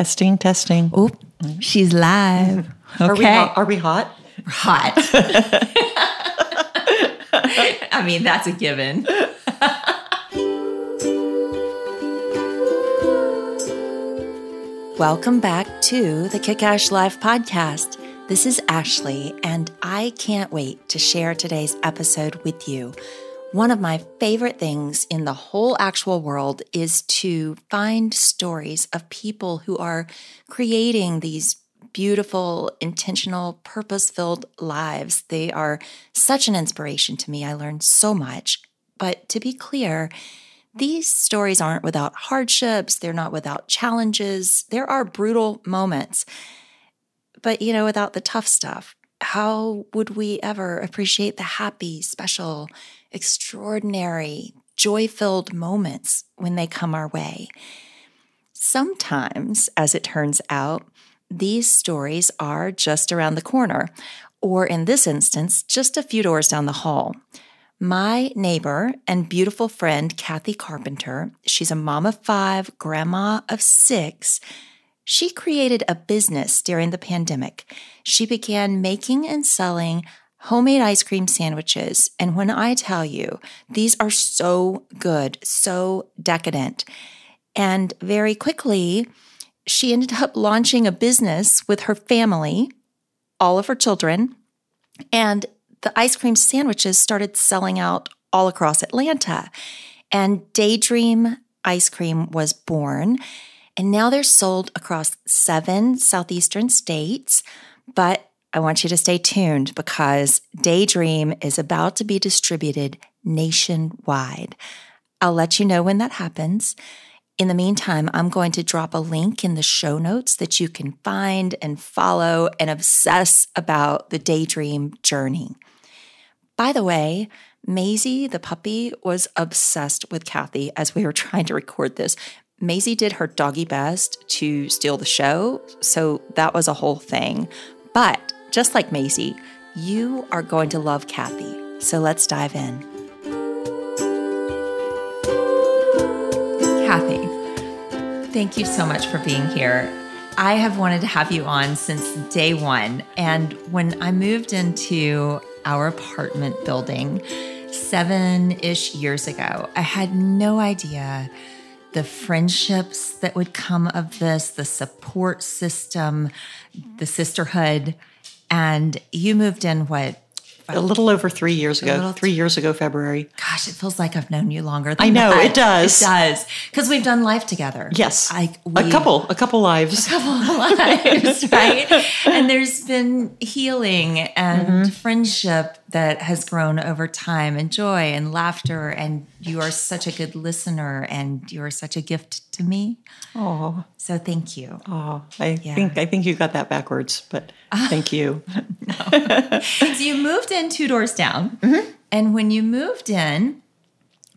Testing, testing. Oop, she's live. Okay. Are we hot? Are we hot? Hot. I mean, that's a given. Welcome back to the Kick Ash Life podcast. This is Ashley, and I can't wait to share today's episode with you. One of my favorite things in the whole actual world is to find stories of people who are creating these beautiful, intentional, purpose filled lives. They are such an inspiration to me. I learned so much. But to be clear, these stories aren't without hardships, they're not without challenges. There are brutal moments. But, you know, without the tough stuff, how would we ever appreciate the happy, special, extraordinary, joy filled moments when they come our way? Sometimes, as it turns out, these stories are just around the corner, or in this instance, just a few doors down the hall. My neighbor and beautiful friend, Kathy Carpenter, she's a mom of five, grandma of six. She created a business during the pandemic. She began making and selling homemade ice cream sandwiches. And when I tell you, these are so good, so decadent. And very quickly, she ended up launching a business with her family, all of her children, and the ice cream sandwiches started selling out all across Atlanta. And Daydream Ice Cream was born. And now they're sold across seven southeastern states. But I want you to stay tuned because Daydream is about to be distributed nationwide. I'll let you know when that happens. In the meantime, I'm going to drop a link in the show notes that you can find and follow and obsess about the daydream journey. By the way, Maisie, the puppy, was obsessed with Kathy as we were trying to record this. Maisie did her doggy best to steal the show, so that was a whole thing. But just like Maisie, you are going to love Kathy. So let's dive in. Kathy, thank you so much for being here. I have wanted to have you on since day one. And when I moved into our apartment building seven ish years ago, I had no idea the friendships that would come of this, the support system, the sisterhood. And you moved in what? A little over three years ago. Three years ago, February. Gosh, it feels like I've known you longer. Than I know that. it does. It does because we've done life together. Yes, a couple, a couple lives, a couple of lives, right? and there's been healing and mm-hmm. friendship that has grown over time, and joy and laughter. And you are such a good listener, and you are such a gift to me. Oh, so thank you. Oh, I yeah. think I think you got that backwards, but thank you. so you moved in two doors down, mm-hmm. and when you moved in,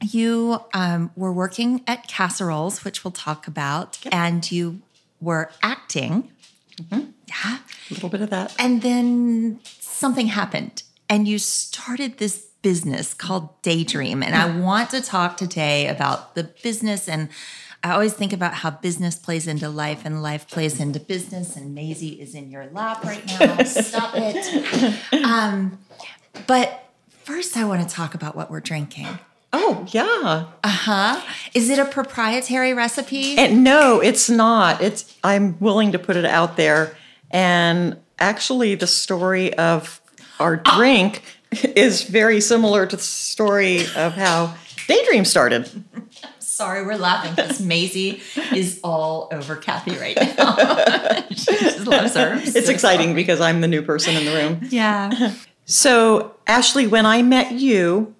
you um, were working at Casseroles, which we'll talk about, yep. and you were acting. Mm-hmm. Yeah, a little bit of that, and then something happened, and you started this business called Daydream, and I want to talk today about the business and I always think about how business plays into life and life plays into business. And Maisie is in your lap right now. Stop it. Um, but first, I want to talk about what we're drinking. Oh, yeah. Uh huh. Is it a proprietary recipe? And no, it's not. It's I'm willing to put it out there. And actually, the story of our drink is very similar to the story of how Daydream started. Sorry, we're laughing because Maisie is all over Kathy right now. she just loves her. It's so exciting sorry. because I'm the new person in the room. Yeah. So, Ashley, when I met you,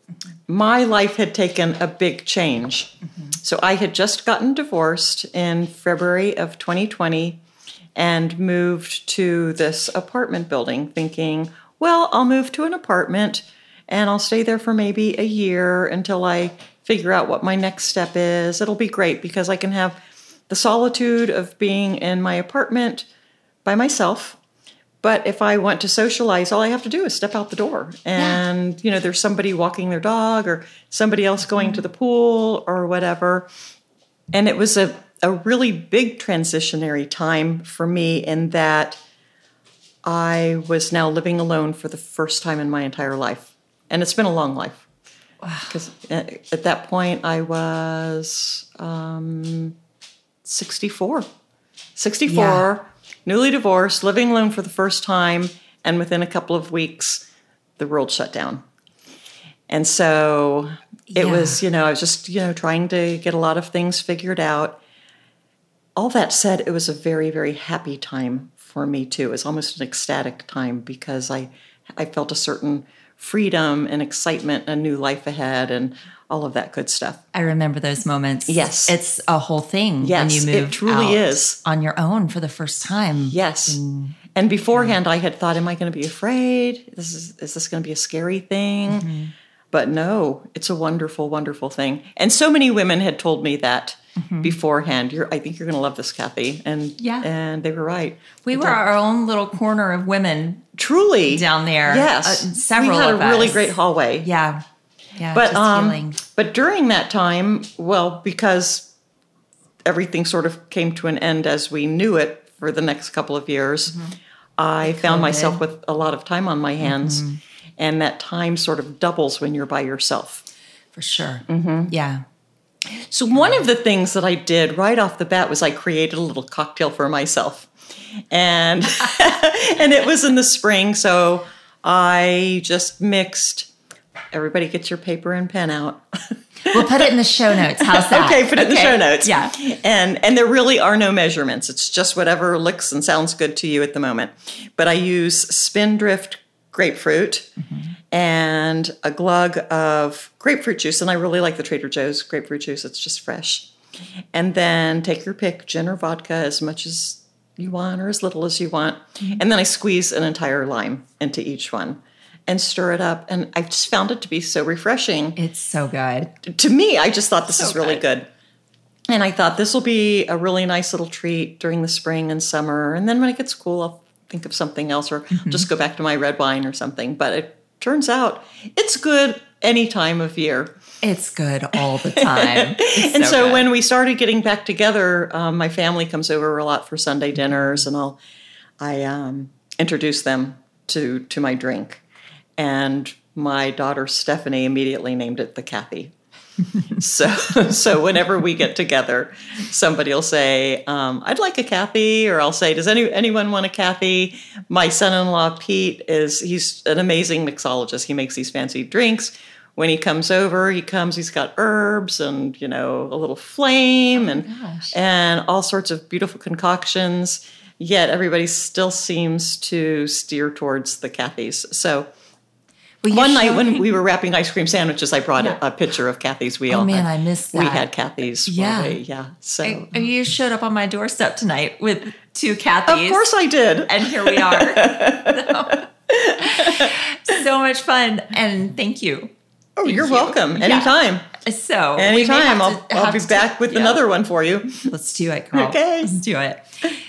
my life had taken a big change. Mm-hmm. So, I had just gotten divorced in February of 2020 and moved to this apartment building thinking, well, I'll move to an apartment and I'll stay there for maybe a year until I figure out what my next step is. It'll be great because I can have the solitude of being in my apartment by myself. But if I want to socialize, all I have to do is step out the door. And, yeah. you know, there's somebody walking their dog or somebody else going mm-hmm. to the pool or whatever. And it was a, a really big transitionary time for me in that I was now living alone for the first time in my entire life. And it's been a long life. Because at that point, I was um, 64. 64, Yeah. newly divorced, living alone for the first time. And within a couple of weeks, the world shut down. And so it Yeah. was, you know, I was just, you know, trying to get a lot of things figured out. All that said, it was a very, very happy time for me too. It was almost an ecstatic time because I I felt a certain freedom and excitement, a new life ahead and all of that good stuff. I remember those moments. Yes. It's a whole thing when Yes, you it truly is. on your own for the first time. Yes. Mm. And beforehand I had thought, am I going to be afraid? This is is this going to be a scary thing? Mm-hmm. But no, it's a wonderful, wonderful thing. And so many women had told me that beforehand. You're I think you're gonna love this, Kathy. And Yeah. and they were right. We were our own little corner of women Truly down there. Yes. Uh, several we had a really great hallway. Yeah. Yeah. but um, healing. but during that time, well, because everything sort of came to an end as we knew it for the next couple of years, I found myself Mm-hmm. With a lot of time on my hands, Mm-hmm. and that time sort of doubles when you're by yourself. For sure. mm-hmm. Yeah. So one of the things that I did right off the bat was I created a little cocktail for myself. And and it was in the spring, so I just mixed everybody get your paper and pen out. We'll put it in the show notes. How's that? okay, put it in the show notes. Yeah. And and there really are no measurements. It's just whatever looks and sounds good to you at the moment. But I use Spindrift grapefruit mm-hmm. and a glug of grapefruit juice and I really like the Trader Joe's grapefruit juice. It's just fresh. And then take your pick, gin or vodka as much as you want or as little as you want. Mm-hmm. And then I squeeze an entire lime into each one and stir it up and I've just found it to be so refreshing It's so good. to me, I just thought this So is really good. good. And I thought this will be a really nice little treat during the spring and summer. And then when it gets cool, I'll think of something else or Mm-hmm. just go back to my red wine or something. But it turns out it's good any time of year. It's good all the time. And so, good. when we started getting back together, um, my family comes over a lot for Sunday dinners, and I'll I um, introduce them to to my drink. And my daughter Stephanie immediately named it the Kathy. So so whenever we get together, somebody will say, um, "I'd like a Kathy," or I'll say, "Does any anyone want a Kathy?" My son-in-law Pete is he's an amazing mixologist. He makes these fancy drinks. When he comes over, he comes. He's got herbs and you know a little flame and gosh. and all sorts of beautiful concoctions. Yet everybody still seems to steer towards the Kathy's. So one night when we were wrapping ice cream sandwiches, I brought Yeah. a, a picture of Kathy's. wheel. Oh man, I missed that. we had Kathy's. Yeah. Yeah, yeah. So I- you showed up on my doorstep tonight with two Kathys. of course I did. and here we are. so much fun, and thank you. Oh, you're you. welcome. Yeah. Anytime. So Anytime. I'll, to- I'll be to- back with yeah. another one for you. Let's do it, girl. Okay. Let's do it.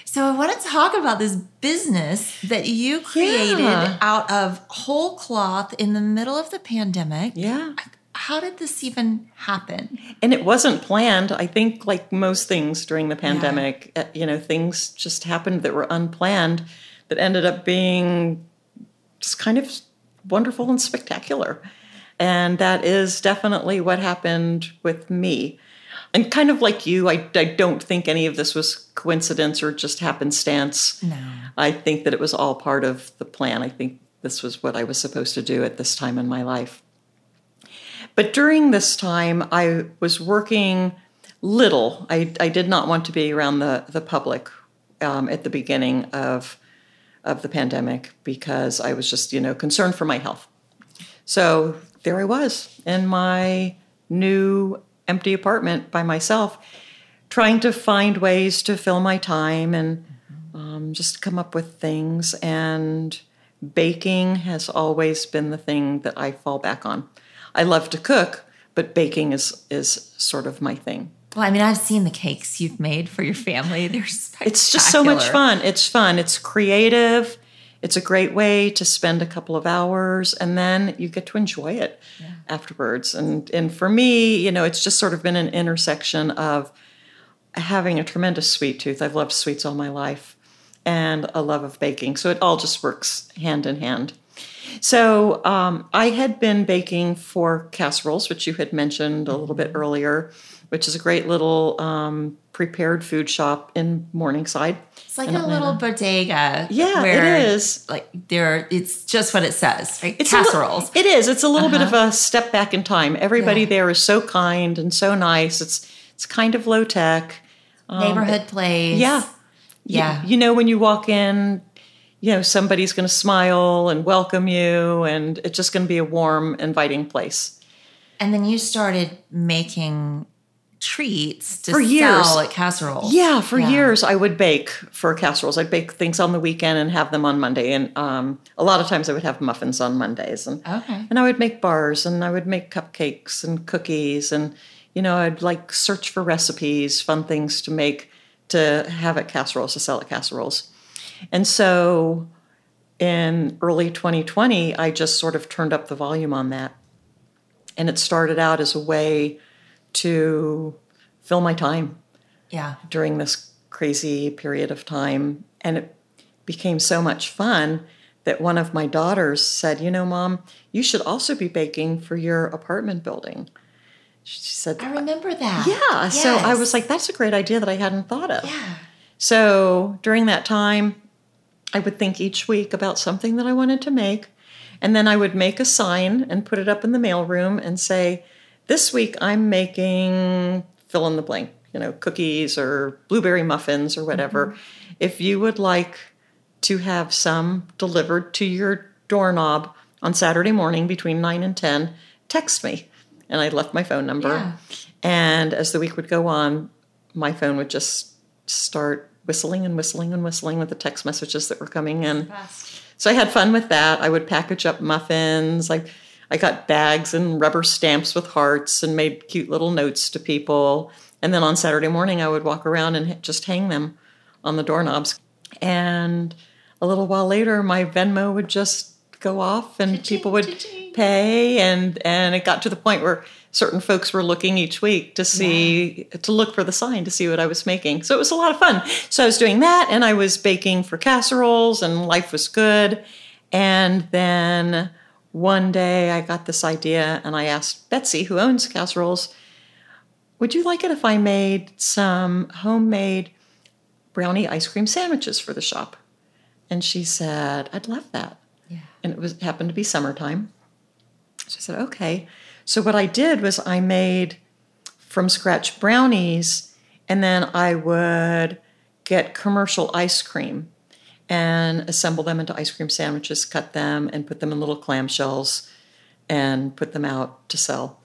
So I want to talk about this business that you created Yeah. out of whole cloth in the middle of the pandemic. Yeah. How did this even happen? And it wasn't planned. I think, like most things during the pandemic, uh, you know, things just happened that were unplanned that ended up being just kind of wonderful and spectacular. And that is definitely what happened with me. And kind of like you, I, I don't think any of this was coincidence or just happenstance. No. I think that it was all part of the plan. I think this was what I was supposed to do at this time in my life. But during this time, I was working little. I, I did not want to be around the, the public um, at the beginning of, of the pandemic because I was just, you know, concerned for my health. So there I was in my new empty apartment by myself, trying to find ways to fill my time and um, just come up with things. And baking has always been the thing that I fall back on. I love to cook, but baking is is sort of my thing. Well, I mean, I've seen the cakes you've made for your family. They're It's just so much fun. It's fun. It's creative. It's a great way to spend a couple of hours and then you get to enjoy it afterwards. And and for me, you know, it's just sort of been an intersection of having a tremendous sweet tooth. I've loved sweets all my life and a love of baking. So it all just works hand in hand. So um, I had been baking for casseroles, which you had mentioned a little bit earlier, which is a great little um, prepared food shop in Morningside. It's like a little bodega. Yeah, where, it is. Like there, it's just what it says. Right? It's a li- Casseroles. it is. It's a little bit of a step back in time. Everybody Yeah. there is so kind and so nice. It's it's kind of low tech. Neighborhood place. Um, Yeah. Yeah. You, you know, when you walk in, you know, somebody's going to smile and welcome you, and it's just going to be a warm, inviting place. And then you started making treats to For years. sell at casseroles. Yeah, for Yeah. years I would bake for casseroles. I'd bake things on the weekend and have them on Monday. And um, a lot of times I would have muffins on Mondays. And, Okay. and I would make bars and I would make cupcakes and cookies. And, you know, I'd like search for recipes, fun things to make to have at casseroles, to sell at casseroles. And so in early 2020, I just sort of turned up the volume on that. And it started out as a way to fill my time Yeah. during this crazy period of time. And it became so much fun that one of my daughters said, You know, mom, you should also be baking for your apartment building. She said, I remember that. Yeah. So I was like, That's a great idea that I hadn't thought of. Yeah. So during that time, I would think each week about something that I wanted to make. And then I would make a sign and put it up in the mailroom and say, This week I'm making fill in the blank, you know, cookies or blueberry muffins or whatever. Mm-hmm. If you would like to have some delivered to your doorknob on Saturday morning between 9 and 10, text me. And I left my phone number. Yeah. And as the week would go on, my phone would just start whistling and whistling and whistling with the text messages that were coming in. So I had fun with that. I would package up muffins. I I got bags and rubber stamps with hearts and made cute little notes to people. And then on Saturday morning, I would walk around and just hang them on the doorknobs. And a little while later, my Venmo would just go off, and people would cha-ching. pay. And and it got to the point where certain folks were looking each week to see to look for the sign to see what I was making. So it was a lot of fun. So I was doing that, and I was baking for casseroles, and life was good. And then one day I got this idea, and I asked Betsy, who owns casseroles, would you like it if I made some homemade brownie ice cream sandwiches for the shop? And she said, I'd love that. Yeah. And it was happened to be summertime. So I said, okay. So what I did was I made from scratch brownies, and then I would get commercial ice cream and assemble them into ice cream sandwiches, cut them, and put them in little clamshells and put them out to sell.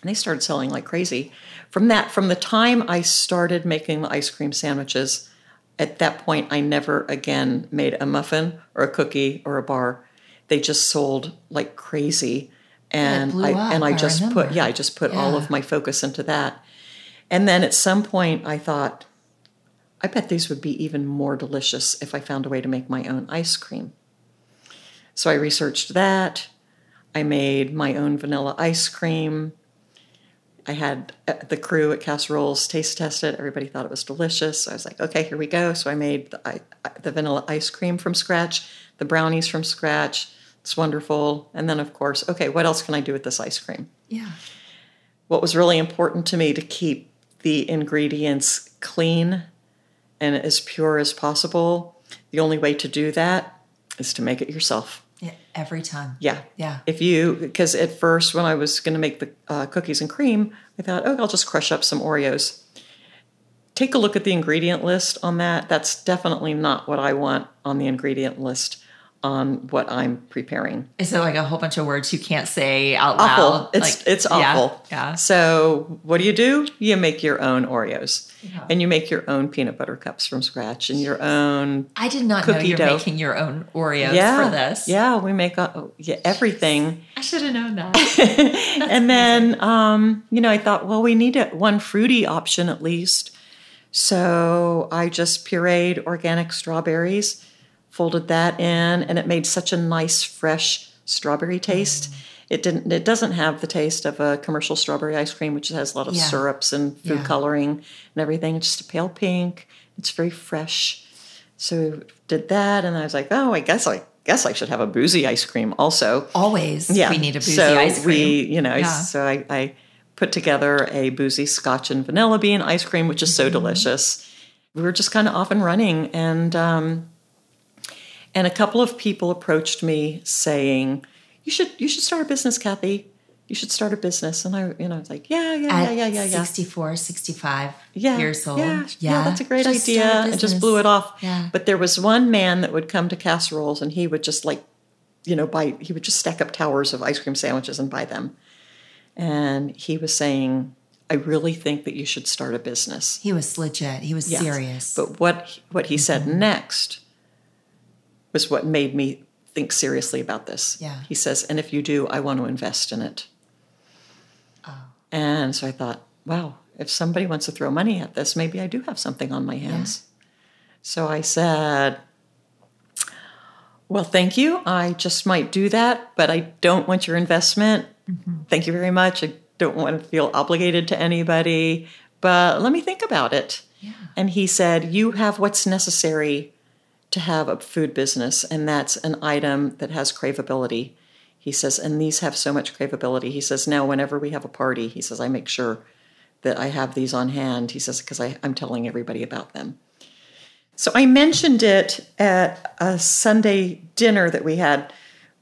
And they started selling like crazy. From that, from the time I started making the ice cream sandwiches, at that point I never again made a muffin or a cookie or a bar. They just sold like crazy. And blew I up, and I I just put yeah, I just put all of my focus into that. And then at some point I thought, I bet these would be even more delicious if I found a way to make my own ice cream. So I researched that. I made my own vanilla ice cream. I had uh, the crew at Casseroles taste test it. Everybody thought it was delicious. So I was like, okay, here we go. So I made the, I, the vanilla ice cream from scratch, the brownies from scratch. It's wonderful. And then, of course, okay, what else can I do with this ice cream? Yeah. what was really important to me to keep the ingredients clean and as pure as possible. The only way to do that is to make it yourself. Yeah. Every time. Yeah. Yeah. If you, because at first when I was going to make the uh, cookies and cream, I thought, oh, I'll just crush up some Oreos. Take a look at the ingredient list on that. That's definitely not what I want on the ingredient list on what I'm preparing. Is it like a whole bunch of words you can't say out loud? awful. It's Like, it's awful. Yeah. yeah, So what do you do? You make your own Oreos, Yeah. and you make your own peanut butter cups from scratch, and your own I did not know you're dough. making your own Oreos yeah for this. Yeah, we make yeah, everything, I should have known that. and then um, you know I thought, well, we need a, one fruity option at least. So I just pureed organic strawberries, folded that in, and it made such a nice fresh strawberry taste. It didn't. It doesn't have the taste of a commercial strawberry ice cream, which has a lot of Yeah. syrups and food Yeah. coloring and everything. It's just a pale pink. It's very fresh. So did that, and I was like, oh, I guess I guess I should have a boozy ice cream also. Always, Yeah, we need a boozy so ice cream. We, you know, Yeah. so I, I put together a boozy Scotch and vanilla bean ice cream, which is so Mm-hmm. delicious. We were just kind of off and running, and um, and a couple of people approached me saying, "You should you should start a business, Kathy. You should start a business." And I, you know, I was like, "Yeah, yeah, At yeah, yeah, yeah, yeah." 64, 65 yeah, years old. Yeah, yeah, that's a great Just idea. And just blew it off. Yeah. But there was one man that would come to casseroles and he would just like, you know, buy, he would just stack up towers of ice cream sandwiches and buy them. And he was saying, I really think that you should start a business. He was legit. He was Yes. serious. But what what he said Mm-hmm. next was what made me think seriously about this. Yeah. He says, and if you do, I want to invest in it. Oh. And so I thought, wow, if somebody wants to throw money at this, maybe I do have something on my hands. So I said, well, thank you. I just might do that, but I don't want your investment. Mm-hmm. Thank you very much. I don't want to feel obligated to anybody, but let me think about it. Yeah. And he said, You have what's necessary to have a food business, and that's an item that has craveability. He says, and these have so much craveability. He says, now whenever we have a party, he says, I make sure that I have these on hand. He says, because I'm telling everybody about them. So I mentioned it at a Sunday dinner that we had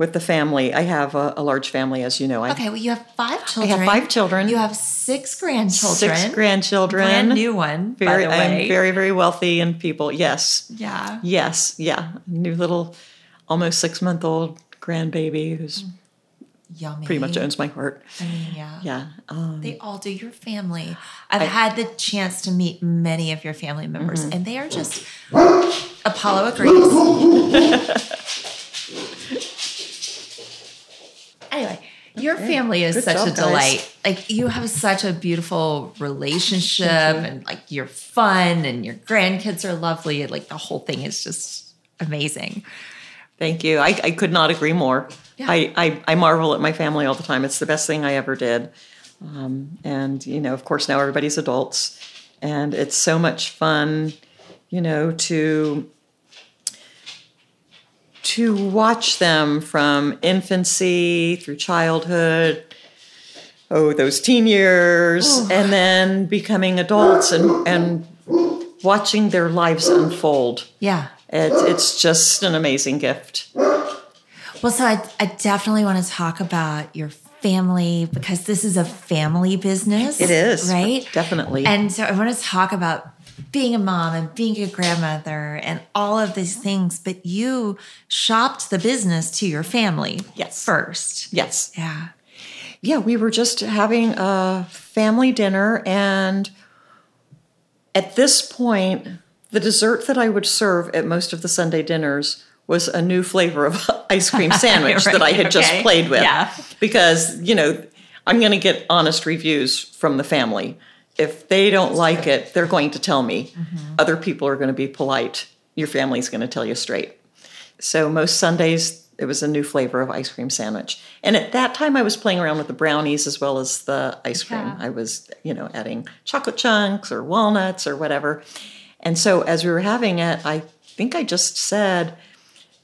with the family. I have a, a large family, as you know. I okay, well, you have five children. I have five children. You have six grandchildren. six grandchildren. Brand new one, Very, by the way. I'm very, very wealthy and people. Yes. yeah. Yes. Yeah. New little, almost six month old grandbaby who's Yummy. pretty much owns my heart. I mean, yeah. Yeah. Um, They all do. Your family. I've had the chance to meet many of your family members, Mm-hmm. and they are just. Apollo agrees. anyway, your family is Good such job, a guys. delight. Like you have such a beautiful relationship, and like you're fun, and your grandkids are lovely. and, Like the whole thing is just amazing. Thank you. I, I could not agree more. Yeah. I, I, I marvel at my family all the time. It's the best thing I ever did. Um, and, you know, of course, now everybody's adults. And it's so much fun, you know, to to watch them from infancy through childhood, oh, those teen years, oh. and then becoming adults and, and watching their lives unfold. Yeah. It's, it's just an amazing gift. Well, so I, I definitely want to talk about your family because this is a family business. It is. Right? Definitely. And so I want to talk about being a mom and being a grandmother and all of these things, but you shopped the business to your family Yes. first. yes. Yeah. Yeah, we were just having a family dinner, and at this point, the dessert that I would serve at most of the Sunday dinners was a new flavor of ice cream sandwich that I had just played with. Yeah. Because, you know, I'm going to get honest reviews from the family. If they don't like it, they're going to tell me. Other people are going to be polite. Your family's going to tell you straight. So most Sundays, it was a new flavor of ice cream sandwich. And at that time, I was playing around with the brownies as well as the ice cream. Yeah. I was, you know, adding chocolate chunks or walnuts or whatever. And so as we were having it, I think I just said,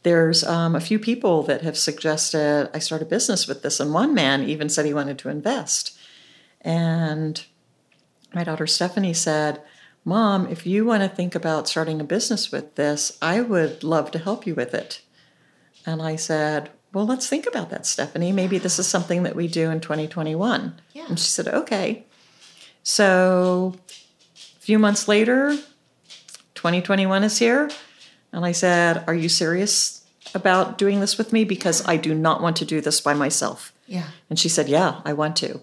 there's um, a few people that have suggested I start a business with this. And one man even said he wanted to invest. And my daughter Stephanie said, Mom, if you want to think about starting a business with this, I would love to help you with it. And I said, Well, let's think about that, Stephanie. Maybe this is something that we do in 2021. Yeah. And she said, Okay. So a few months later, 2021 is here. And I said, Are you serious about doing this with me? Because I do not want to do this by myself. Yeah. And she said, Yeah, I want to.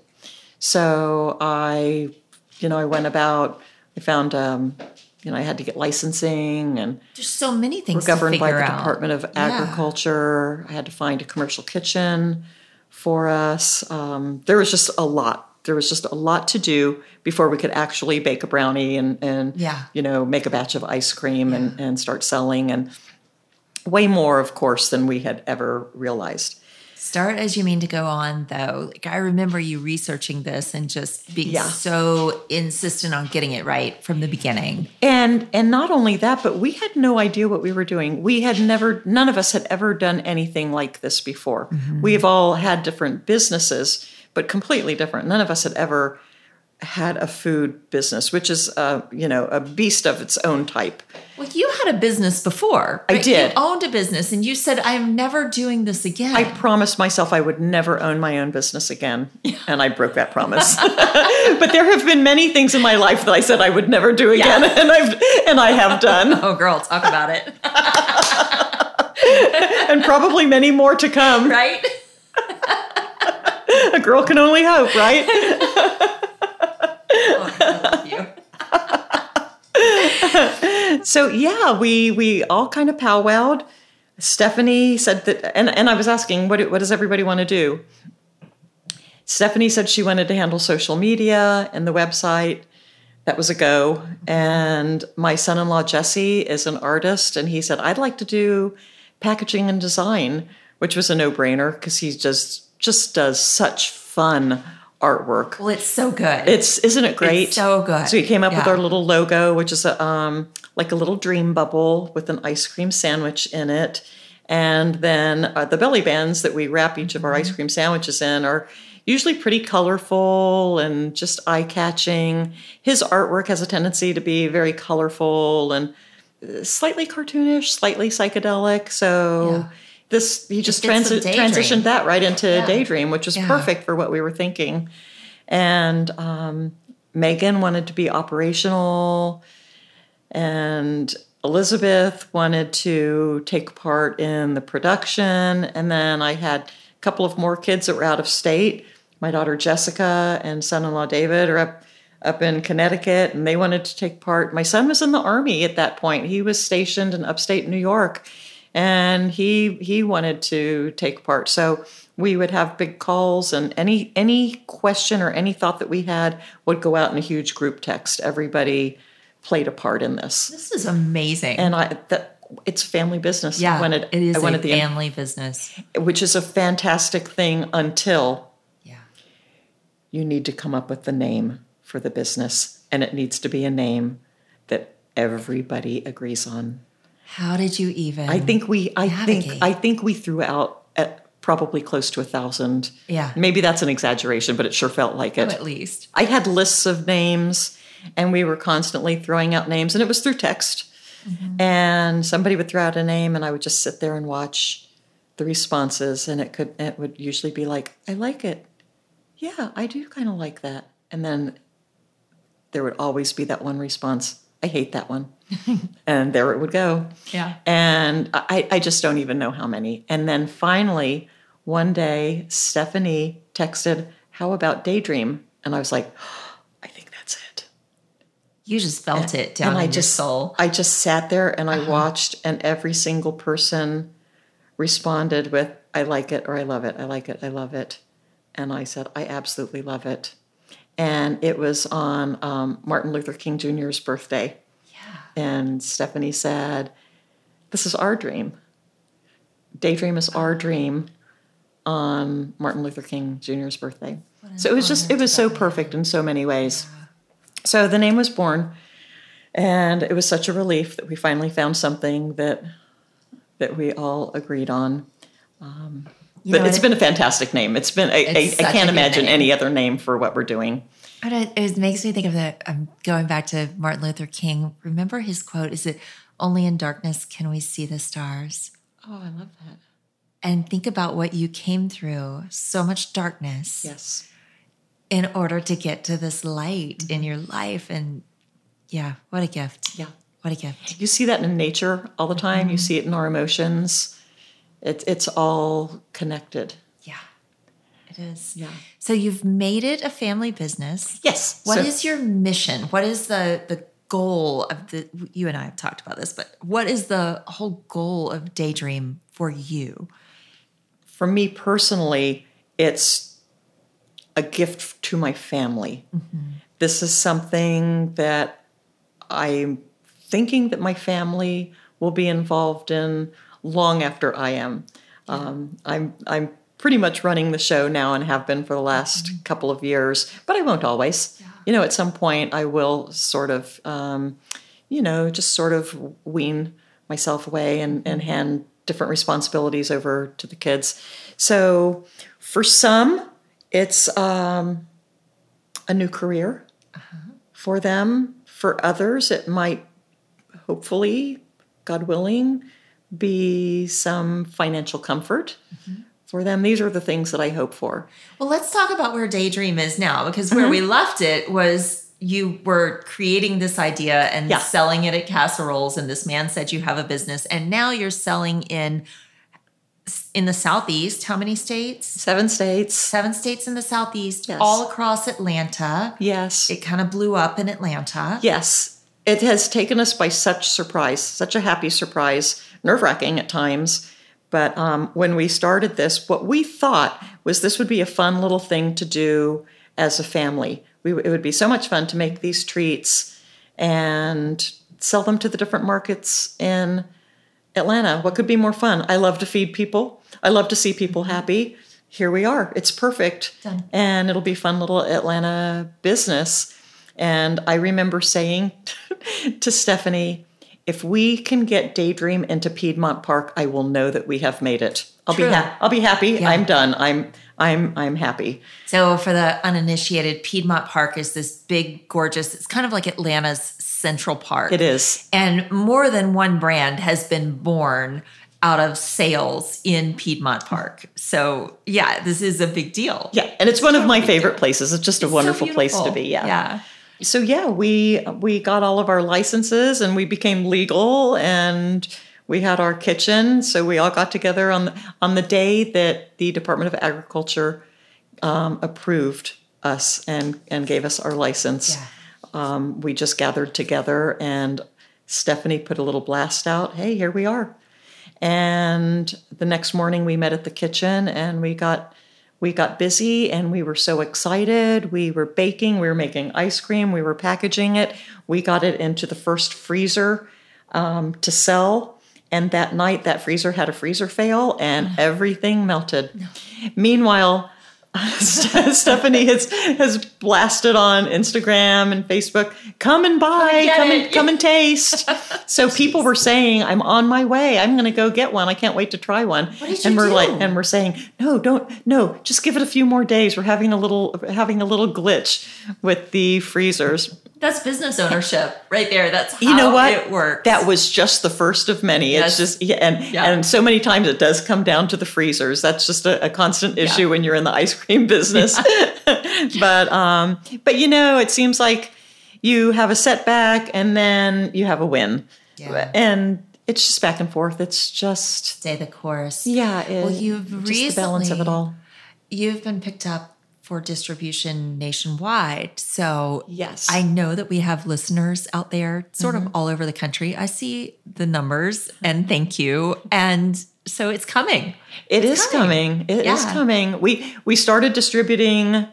So I, you know, I went about, I found, um, you know, I had to get licensing and There's so many things we're governed by the out. Department of Yeah. Agriculture. I had to find a commercial kitchen for us. Um, there was just a lot. There was just a lot to do before we could actually bake a brownie and, and Yeah. you know, make a batch of ice cream and, and start selling and way more, of course, than we had ever realized. Start as you mean to go on, though. Like I remember you researching this and just being Yeah. so insistent on getting it right from the beginning. And and not only that, but we had no idea what we were doing. We had never none of us had ever done anything like this before. Mm-hmm. We've all had different businesses, but completely different. None of us had ever had a food business, which is uh, you know, a beast of its own type. Well, you had a business before. I did. You owned a business, and you said, "I'm never doing this again." I promised myself I would never own my own business again, and I broke that promise. but there have been many things in my life that I said I would never do again, and I've and I have done, oh, girl, talk about it, and probably many more to come. right? A girl can only hope, right? So yeah, we we all kind of powwowed. Stephanie said that, and, and I was asking, what what does everybody want to do? Stephanie said she wanted to handle social media and the website. That was a go. And my son-in-law Jesse is an artist, and he said I'd like to do packaging and design, which was a no-brainer because he just just does such fun artwork. Well, it's so good. It's isn't it great? so good. So we came up with our little logo, which is a, um, like a little dream bubble with an ice cream sandwich in it, and then uh, the belly bands that we wrap each of our Mm-hmm. ice cream sandwiches in are usually pretty colorful and just eye catching. His artwork has a tendency to be very colorful and uh, slightly cartoonish, slightly psychedelic. So. Yeah. This he just transi- transitioned that right into Yeah. Daydream, which was Yeah. perfect for what we were thinking. And um, Megan wanted to be operational, and Elizabeth wanted to take part in the production. And then I had a couple of more kids that were out of state. My daughter Jessica and son in law David are up. Up in Connecticut, and they wanted to take part. My son was in the army at that point. He was stationed in upstate New York, and he he wanted to take part. So we would have big calls, and any any question or any thought that we had would go out in a huge group text. Everybody played a part in this, this is amazing. and I that it's family business. yeah, I wanted, it is I a the family business. which is a fantastic thing until Yeah. you need to come up with the name for the business, and it needs to be a name that everybody agrees on. How did you even? I think we I think I think we threw out at probably close to a thousand. Yeah. Maybe that's an exaggeration, but it sure felt like it. Oh, at least. I had lists of names and we were constantly throwing out names and it was through text. Mm-hmm. And somebody would throw out a name and I would just sit there and watch the responses and it could it would usually be like, I like it. Yeah, I do kind of like that. And then there would always be that one response, I hate that one. and there it would go. Yeah. And I, I just don't even know how many. And then finally, one day, Stephanie texted, How about Daydream? And I was like, I think that's it. You just felt it down and I just soul. I just sat there and I watched, and every single person responded with, I like it or I love it. I like it. I love it. And I said, I absolutely love it. And it was on um, Martin Luther King Jr.'s birthday. And Stephanie said, This is our dream. Daydream is our dream on Martin Luther King Jr.'s birthday. So it was just, it was so perfect in so many ways. So the name was born, and it was such a relief that we finally found something that that we all agreed on. Um, but know it's what? been a fantastic name. It's been I, I, It's I can't imagine name. any other name for what we're doing. But it, it makes me think of the. I'm going back to Martin Luther King. Remember his quote? Is it only in darkness can we see the stars? Oh, I love that. And think about what you came through. So much darkness Yes. in order to get to this light in your life. And yeah, what a gift. Yeah. What a gift. You see that in nature all the time. Mm-hmm. You see it in our emotions. It, it's all connected. Yeah, it is. Yeah. So you've made it a family business. Yes. What So- is your mission? What is the the goal of the you and I have talked about this, but what is the whole goal of Daydream for you? for me personally, it's a gift to my family. This is something that I'm thinking that my family will be involved in long after I am. Um, I'm I'm pretty much running the show now and have been for the last Mm-hmm. couple of years, but I won't always. You know, at some point I will sort of, um, you know, just sort of wean myself away and, and hand different responsibilities over to the kids. So for some, it's um, a new career for them. For others, it might hopefully, God willing, be some financial comfort for them. These are the things that I hope for. Well, let's talk about where Daydream is now because where mm-hmm. we left it was you were creating this idea and Yeah. selling it at casseroles and this man said you have a business and now you're selling in in the southeast how many states Seven states. seven states in the southeast Yes. all across atlanta Yes. it kind of blew up in atlanta Yes, it has taken us by such surprise, such a happy surprise, nerve wracking at times. But um, when we started this, what we thought was this would be a fun little thing to do as a family. We, it would be so much fun to make these treats and sell them to the different markets in Atlanta. What could be more fun? I love to feed people. I love to see people happy. Here we are. It's perfect. Done. And it'll be fun little Atlanta business. And I remember saying to Stephanie, if we can get Daydream into Piedmont Park, I will know that we have made it. I'll True. be ha- I'll be happy. I'm done. I'm I'm I'm happy. So, for the uninitiated, Piedmont Park is this big, gorgeous, it's kind of like Atlanta's Central Park. It is. And more than one brand has been born out of sales in Piedmont Park. So, yeah, this is a big deal. Yeah, and it's one of my favorite places. It's just a so wonderful place to be. Yeah. Yeah. So yeah, we we got all of our licenses and we became legal and we had our kitchen. So we all got together on the, on the day that the Department of Agriculture um, approved us and and gave us our license. Yeah. Um, we just gathered together and Stephanie put a little blast out. Hey, here we are. And the next morning we met at the kitchen and we got we got busy and we were so excited. We were baking, we were making ice cream, we were packaging it. We got it into the first freezer um, to sell. And that night, that freezer had a freezer fail and everything melted. Meanwhile, Stephanie has has blasted on Instagram and Facebook. Come and buy, come it." and come and taste. so people were saying, "I'm on my way. I'm going to go get one. I can't wait to try one." And we're do? like, and we're saying, "No, don't. No, just give it a few more days. We're having a little having a little glitch with the freezers." That's business ownership right there. That's how you know what? it works. That was just the first of many. Yes. It's just yeah, and Yeah. and so many times it does come down to the freezers. That's just a, a constant issue Yeah. when you're in the ice cream business. but um, but you know, it seems like you have a setback and then you have a win, Yeah. and it's just back and forth. It's just Stay the course. yeah. It, Well, you've just the balance of it all. You've been picked up for distribution nationwide. So Yes. I know that we have listeners out there sort of mm-hmm. all over the country. I see the numbers and thank you. And so it's coming. It is coming. coming. It is Yeah. coming. We we started distributing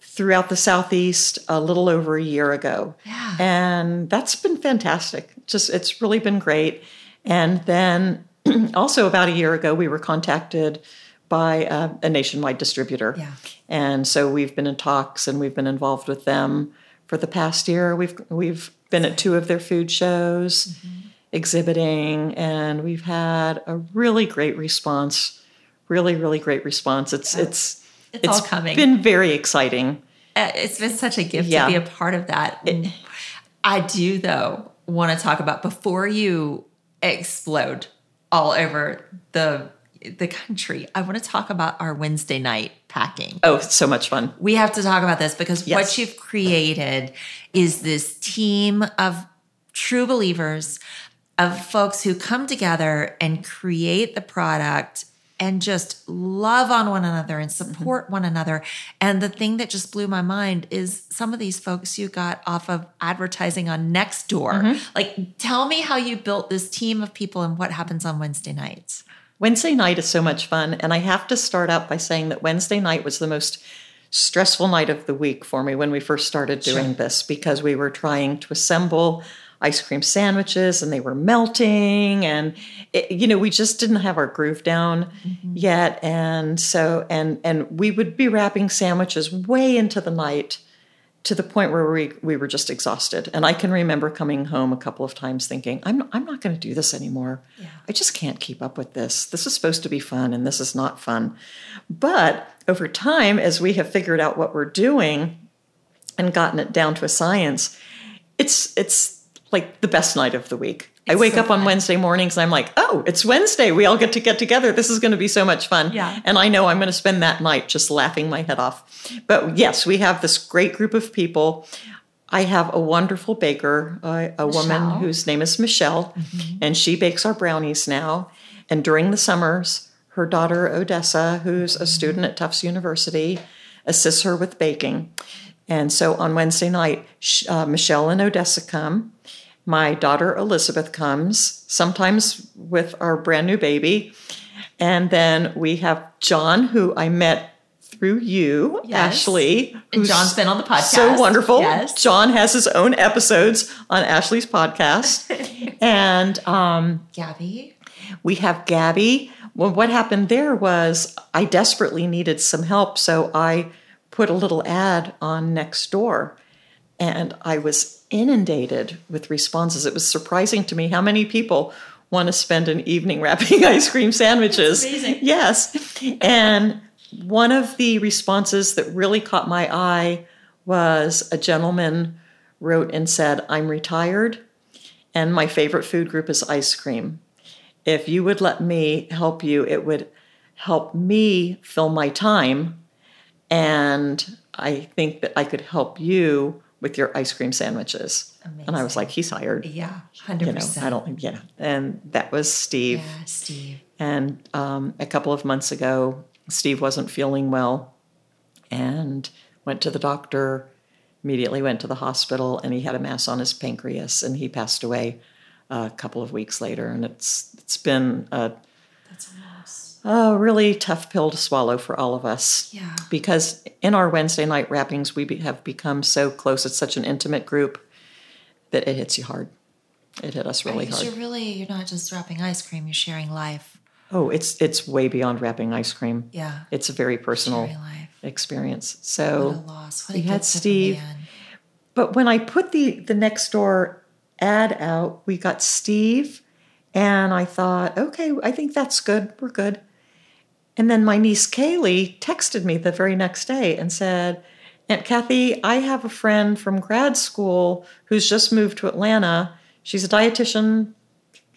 throughout the southeast a little over a year ago. Yeah. And that's been fantastic. Just it's really been great. And then also about a year ago we were contacted by a, a nationwide distributor. Yeah. And so we've been in talks and we've been involved with them for the past year. We've we've been at two of their food shows Mm-hmm. exhibiting and we've had a really great response. Really, really great response. It's it's It's all coming. been very exciting. Uh, It's been such a gift Yeah. to be a part of that. I do, though, want to talk about before you explode all over the the country. I want to talk about our Wednesday night packing. Oh, so much fun. We have to talk about this because Yes. what you've created is this team of true believers, of folks who come together and create the product and just love on one another and mm-hmm. support one another. And the thing that just blew my mind is some of these folks you got off of advertising on Nextdoor. Mm-hmm. Like, tell me how you built this team of people and what happens on Wednesday nights. Wednesday night is so much fun. And I have to start out by saying that Wednesday night was the most stressful night of the week for me when we first started doing this because we were trying to assemble ice cream sandwiches and they were melting and it, you know we just didn't have our groove down mm-hmm. yet and so and and we would be wrapping sandwiches way into the night to the point where we, we were just exhausted. And i can remember coming home a couple of times thinking i'm, I'm not going to do this anymore. I just can't keep up with this. This is supposed to be fun and this is not fun. But over time as we have figured out what we're doing and gotten it down to a science it's it's like the best night of the week. I wake so up on fun. Wednesday mornings and I'm like, oh, it's Wednesday. We all get to get together. This is going to be so much fun. Yeah. And I know I'm going to spend that night just laughing my head off. But yes, we have this great group of people. I have a wonderful baker, uh, a woman Michelle. Mm-hmm. whose name is Michelle, and she bakes our brownies now. And during the summers, her daughter Odessa, who's a student at Tufts University, assists her with baking. And so on Wednesday night, uh, Michelle and Odessa come. My daughter Elizabeth comes, sometimes with our brand new baby. And then we have John, who I met through you, Yes. Ashley. And John's been on the podcast. So wonderful. Yes. John has his own episodes on Ashley's podcast. and um, Gabby. we have Gabby. Well, what happened there was I desperately needed some help, so I put a little ad on Nextdoor, and I was inundated with responses. It was surprising to me how many people want to spend an evening wrapping ice cream sandwiches. amazing. Yes, and one of the responses that really caught my eye was a gentleman wrote and said, "I'm retired." And my favorite food group is ice cream if you would let me help you, it would help me fill my time. And I think that I could help you with your ice cream sandwiches. And I was like, he's hired. Yeah, hundred You know, percent. I don't, yeah. And that was Steve. Yeah, Steve. And um, a couple of months ago, Steve wasn't feeling well and went to the doctor, immediately went to the hospital, and he had a mass on his pancreas and he passed away a couple of weeks later. And it's it's been a, That's a loss. A really tough pill to swallow for all of us. Yeah. Because in our Wednesday night wrappings, we have become so close. It's such an intimate group that it hits you hard. It hit us really Because hard. you're really you're not just wrapping ice cream. You're sharing life. Oh, it's it's way beyond wrapping ice cream. Yeah. It's a very personal experience. What a So, loss. What a we had gift of a Steve. but when I put the the Nextdoor ad out, we got Steve, and I thought, okay, I think that's good. We're good. And then my niece Kaylee texted me the very next day and said, Aunt Kathy, I have a friend from grad school who's just moved to Atlanta. She's a dietitian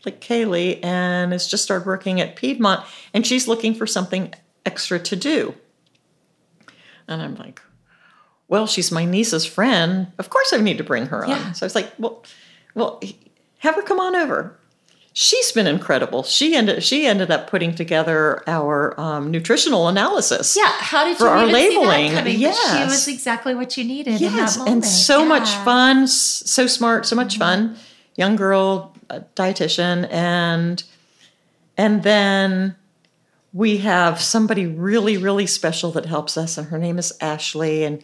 like Kaylee and has just started working at Piedmont, and she's looking for something extra to do. And I'm like, well, she's my niece's friend. Of course, I need to bring her on. Yeah. So I was like, well, well, have her come on over. She's been incredible. She ended she ended up putting together our um, nutritional analysis. Yeah. How did For you our labeling, see that coming? But She was exactly what you needed in that Yes, and so much Yeah. Mm-hmm. fun, so smart, so much fun. Young girl, a dietitian, and and then we have somebody really, really special that helps us, and her name is Ashley, and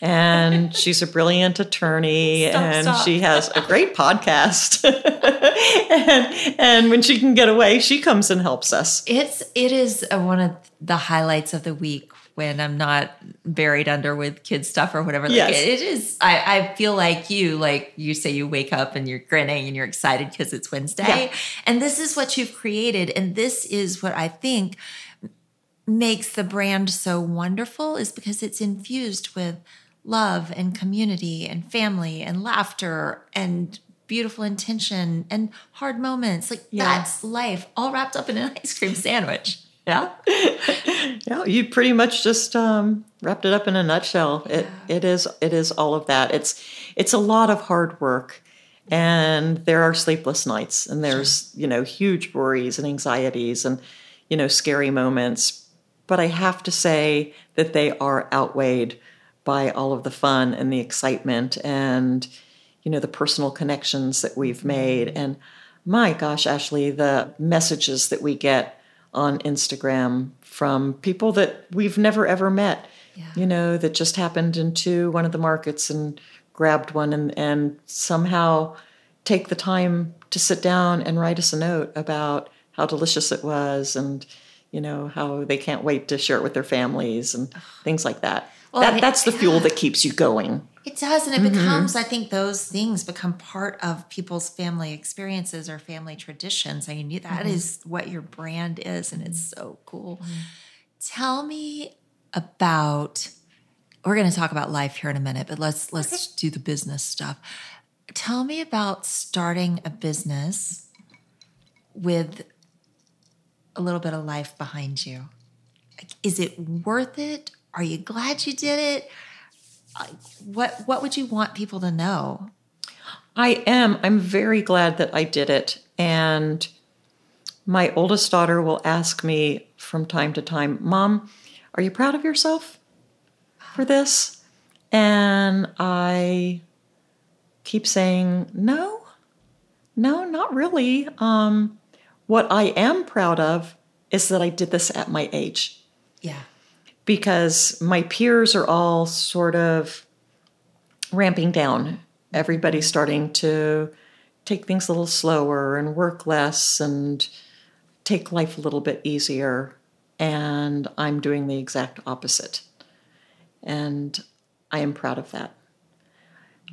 and she's a brilliant attorney, Stop, and stop. she has a great podcast. and and when she can get away, she comes and helps us. It's it is one of the highlights of the week when I'm not buried under with kid stuff or whatever. Like, Yes. it is. I, I feel like you, like you say, you wake up and you're grinning and you're excited because it's Wednesday, Yeah. and this is what you've created, and this is what I think makes the brand so wonderful is because it's infused with love and community and family and laughter and beautiful intention and hard moments. Like Yeah. that's life all wrapped up in an ice cream sandwich. Yeah. Yeah, you pretty much just um, wrapped it up in a nutshell. It it is it is all of that. It's it's a lot of hard work, and there are sleepless nights, and there's you know huge worries and anxieties, and you know scary moments. But I have to say that they are outweighed by all of the fun and the excitement, and you know the personal connections that we've mm-hmm. made. And my gosh, Ashley, the messages that we get on Instagram from people that we've never ever met, Yeah. you know, that just happened into one of the markets and grabbed one and, and somehow take the time to sit down and write us a note about how delicious it was and you know how they can't wait to share it with their families and things like that. Well, that it- that's the fuel that keeps you going. It does, and it Mm-hmm. becomes, I think those things become part of people's family experiences or family traditions. I mean, you- that Mm-hmm. is what your brand is, and it's so cool. Tell me about, we're going to talk about life here in a minute, but let's, let's do the business stuff. Tell me about starting a business with a little bit of life behind you. Like, is it worth it? Are you glad you did it? What what would you want people to know? I am. I'm very glad that I did it. And my oldest daughter will ask me from time to time, Mom, are you proud of yourself for this? And I keep saying, No, no, not really. Um, what I am proud of is that I did this at my age Yeah. Because my peers are all sort of ramping down. Everybody's starting to take things a little slower and work less and take life a little bit easier. And I'm doing the exact opposite. And I am proud of that.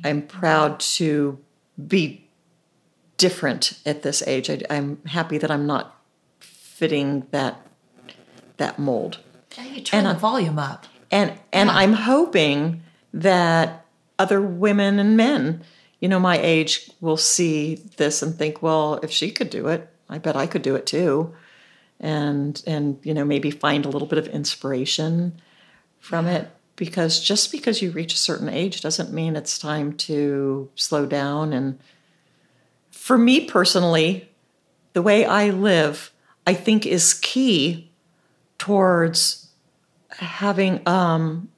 I'm proud to be different at this age. I, I'm happy that I'm not fitting that that mold Yeah, you turn And the volume up. and and Yeah. I'm hoping that other women and men, you know, my age will see this and think, well, if she could do it, I bet I could do it too, and and you know maybe find a little bit of inspiration from it because just because you reach a certain age doesn't mean it's time to slow down and for me personally the way i live i think is key towards having um,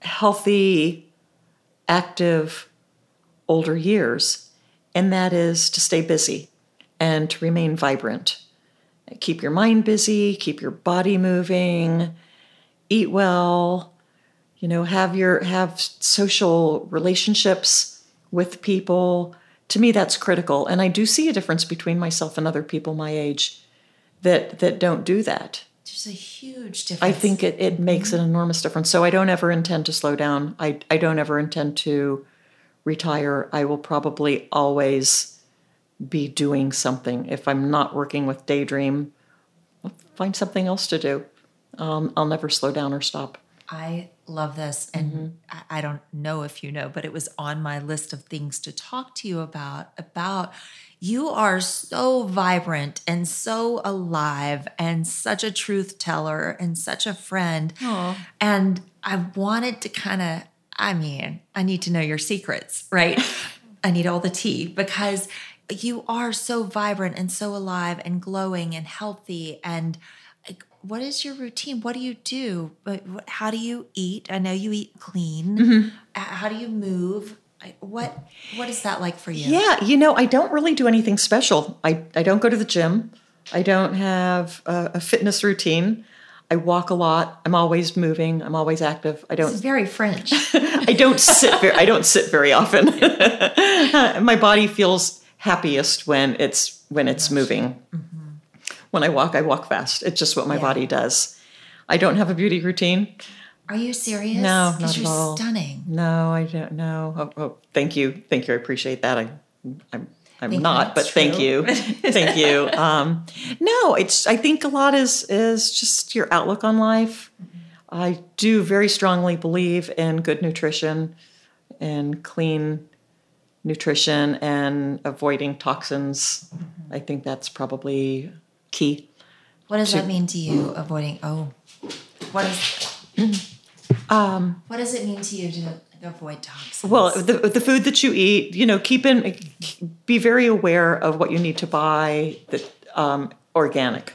healthy, active older years, and that is to stay busy and to remain vibrant. Keep your mind busy, keep your body moving, eat well, you know, have your have social relationships with people. To me that's critical, and I do see a difference between myself and other people my age that that don't do that. There's a huge difference. I think it, it makes an enormous difference. So I don't ever intend to slow down. I, I don't ever intend to retire. I will probably always be doing something. If I'm not working with Daydream, I'll find something else to do. Um, I'll never slow down or stop. I love this. And I, I don't know if you know, but it was on my list of things to talk to you about. About you are so vibrant and so alive and such a truth teller and such a friend. And I wanted to kind of, I mean, I need to know your secrets, right? I need all the tea because you are so vibrant and so alive and glowing and healthy and like what is your routine? What do you do? How do you eat? I know you eat clean. Uh, how do you move what what is that like for you Yeah, you know, I don't really do anything special. I, I don't go to the gym. I don't have a, a fitness routine. I walk a lot. I'm always moving. I'm always active. I don't it's very french I don't sit very I don't sit very often. My body feels happiest when it's when it's moving. Mm-hmm. When I walk, I walk fast. It's just what my Yeah. body does. I don't have a beauty routine. Are you serious No, not at you're all. stunning No, I don't know. Oh, oh, thank you, thank you. I appreciate that. I, I'm, I'm Think not, but that's thank you, thank you. Um, no, it's. I think a lot is is just your outlook on life. I do very strongly believe in good nutrition and clean nutrition and avoiding toxins. I think that's probably key. what does that mean to you avoiding oh what is Um, what does it mean to you to avoid toxins Well, the the food that you eat, you know, keep in, be very aware of what you need to buy that um, organic.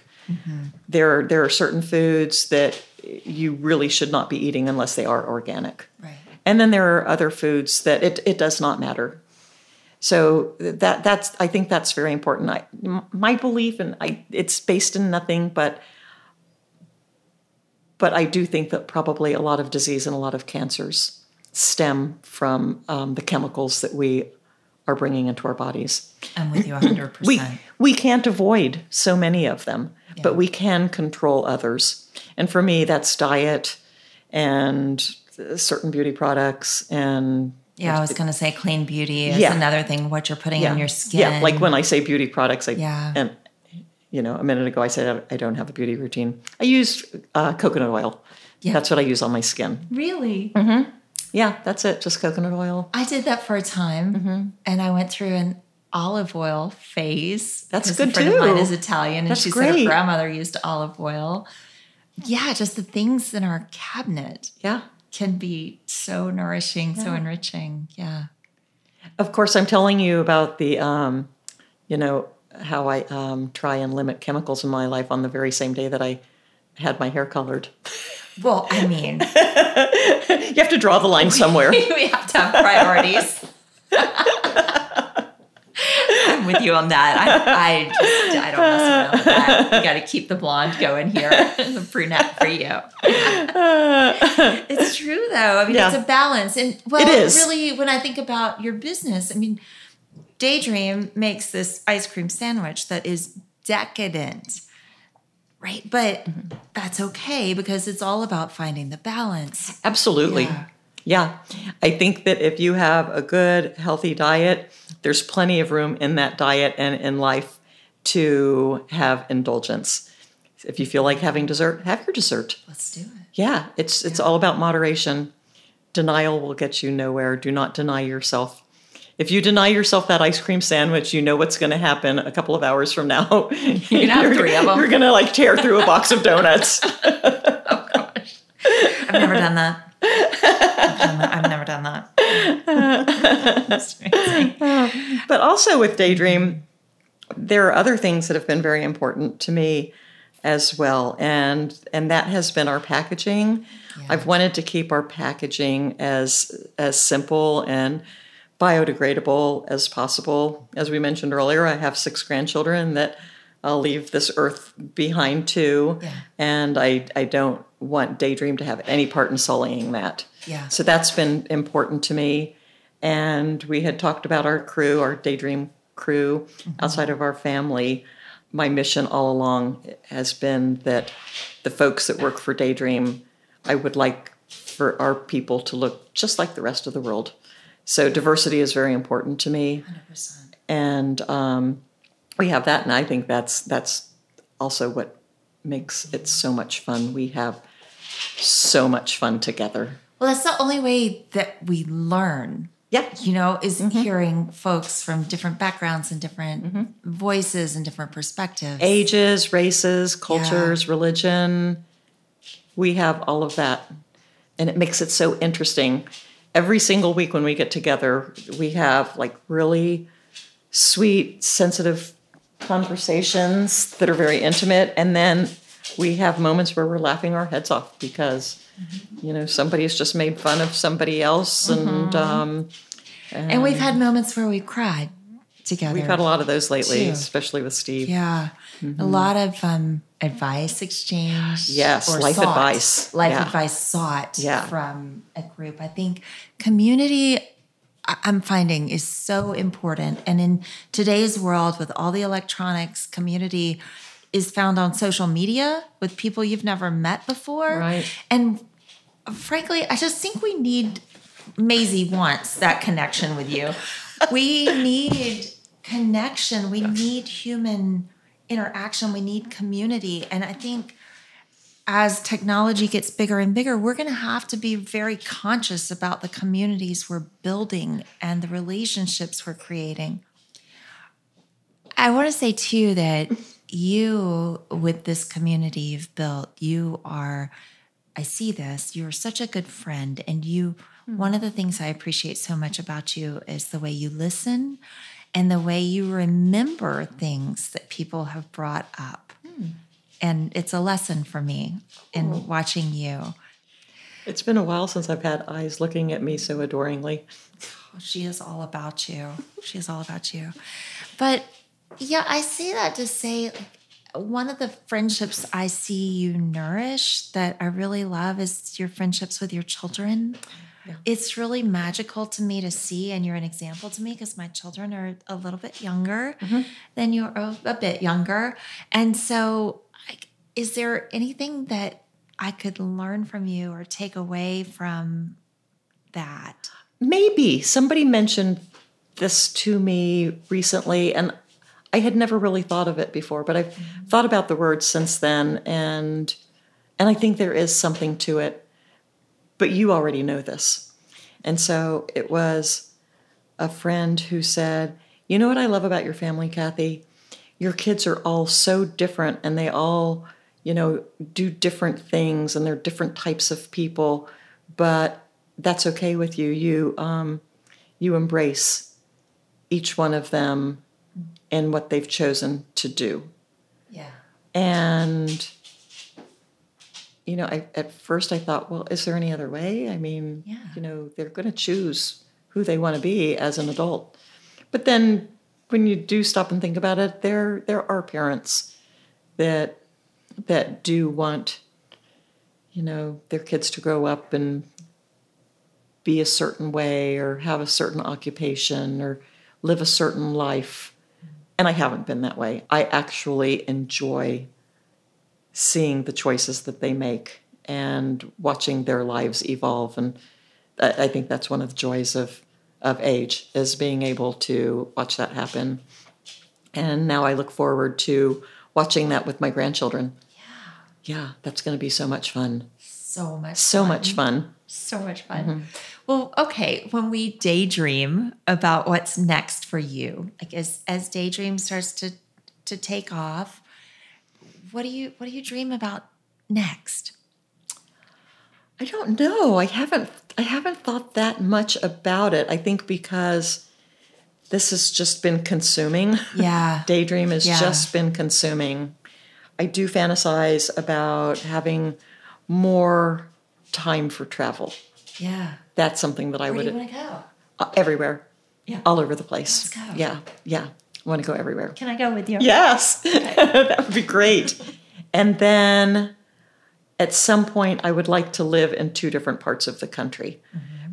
There, there are certain foods that you really should not be eating unless they are organic. right And then there are other foods that it, it does not matter. So that that's I think that's very important. I, my belief, and I it's based in nothing but but I do think that probably a lot of disease and a lot of cancers stem from um, the chemicals that we are bringing into our bodies. I'm with you 100%. We we can't avoid so many of them, but we can control others. And for me, that's diet and certain beauty products and yeah, I was going to say clean beauty is Yeah. another thing, what you're putting yeah, in your skin. Yeah, like when I say beauty products, I Yeah. and you know, a minute ago I said I don't have a beauty routine. I use uh, coconut oil. Yeah. That's what I use on my skin. Really? Yeah, that's it. Just coconut oil. I did that for a time, Mm-hmm. and I went through an olive oil phase. That's because a good friend of mine is Italian, and That's she said her grandmother used olive oil. Yeah, just the things in our cabinet Yeah. can be so nourishing, so enriching. Yeah. Of course, I'm telling you about the, um, you know, how I um, try and limit chemicals in my life on the very same day that I had my hair colored. Well, I mean, You have to draw the line somewhere. we have to have priorities. I'm with you on that. I, I just I don't mess around with that. You got to keep the blonde going here, the brunette for you. it's true though. I mean, Yeah. it's a balance, and well, really, when I think about your business, I mean, Daydream makes this ice cream sandwich that is decadent. Right, but that's okay because it's all about finding the balance. Absolutely. Yeah. Yeah. I think that if you have a good, healthy diet, there's plenty of room in that diet and in life to have indulgence. If you feel like having dessert, have your dessert. Let's do it. Yeah, it's it's all about moderation. Denial will get you nowhere. Do not deny yourself. If you deny yourself that ice cream sandwich, you know what's going to happen a couple of hours from now. You're gonna have three of 'em. You're going to like tear through a box of donuts. Oh gosh, I've never done that. I've, done that. I've never done that. That's amazing. but also with Daydream, there are other things that have been very important to me as well, and and that has been our packaging. I've wanted to keep our packaging as as simple and biodegradable as possible. As we mentioned earlier, I have six grandchildren that I'll leave this earth behind too, Yeah. and I I don't want Daydream to have any part in sullying that. Yeah. So that's been important to me. And we had talked about our crew, our Daydream crew, mm-hmm. outside of our family. My mission all along has been that the folks that work for Daydream, I would like for our people to look just like the rest of the world. So diversity is very important to me, 100%. and um, we have that. And I think that's that's also what makes it so much fun. We have so much fun together. Well, that's the only way that we learn. Yeah. You know, is hearing folks from different backgrounds and different voices and different perspectives. ages, races, cultures, religion. We have all of that. And it makes it so interesting. Every single week when we get together, we have like really sweet, sensitive conversations that are very intimate. And then we have moments where we're laughing our heads off because, you know, somebody's just made fun of somebody else. And um, and we've had moments where we've cried together. we've had a lot of those lately, Too. especially with Steve. Yeah. A lot of um, advice exchange. Yes, life sought. advice. Life Yeah. advice sought Yeah. from a group. I think community, I'm finding, is so important. And in today's world, with all the electronics, community is found on social media with people you've never met before. Right. And frankly, I just think we need Maisie wants that connection with you. We need connection. We need human interaction. We need community. And I think as technology gets bigger and bigger, we're going to have to be very conscious about the communities we're building and the relationships we're creating. I want to say too that you, with this community you've built, you are, I see this, you're such a good friend. And you, hmm. one of the things I appreciate so much about you is the way you listen and the way you remember things that people have brought up. Hmm. And it's a lesson for me in watching you. It's been a while since I've had eyes looking at me so adoringly. Oh, she is all about you. She is all about you. But yeah, I say that to say like one of the friendships I see you nourish that I really love is your friendships with your children. It's really magical to me to see, and you're an example to me because my children are a little bit younger mm-hmm. than you're a, oh, a bit younger. And so, is there anything that I could learn from you or take away from that? Maybe somebody mentioned this to me recently, and I had never really thought of it before, but I've mm-hmm. thought about the word since then, and and I think there is something to it. But you already know this, and so it was a friend who said, "You know what I love about your family, Kathy? Your kids are all so different, and they all, you know, do different things, and they're different types of people, but that's okay with you. You um, you embrace each one of them." and what they've chosen to do. Yeah. And you know, I, at first I thought, well, is there any other way? I mean, Yeah. you know, they're going to choose who they want to be as an adult. But then when you do stop and think about it, there there are parents that that do want you know, their kids to grow up and be a certain way or have a certain occupation or live a certain life. And I haven't been that way. I actually enjoy seeing the choices that they make and watching their lives evolve. And I think that's one of the joys of, of age is being able to watch that happen. And now I look forward to watching that with my grandchildren. Yeah. Yeah, that's going to be so much fun. So much. So fun. much fun. So much fun. Mm-hmm. Well, okay. When we daydream about what's next for you, like as as daydream starts to to take off, what do you what do you dream about next? I don't know. I haven't I haven't thought that much about it. I think because this has just been consuming. Yeah. Daydream has Yeah. just been consuming. I do fantasize about having more time for travel. Yeah. That's something that I Where do would you want to go? uh, everywhere. Yeah. All over the place. Let's go. Yeah. Yeah. Want to go everywhere. Can I go with you? Yes, that would be great. And then at some point, I would like to live in two different parts of the country.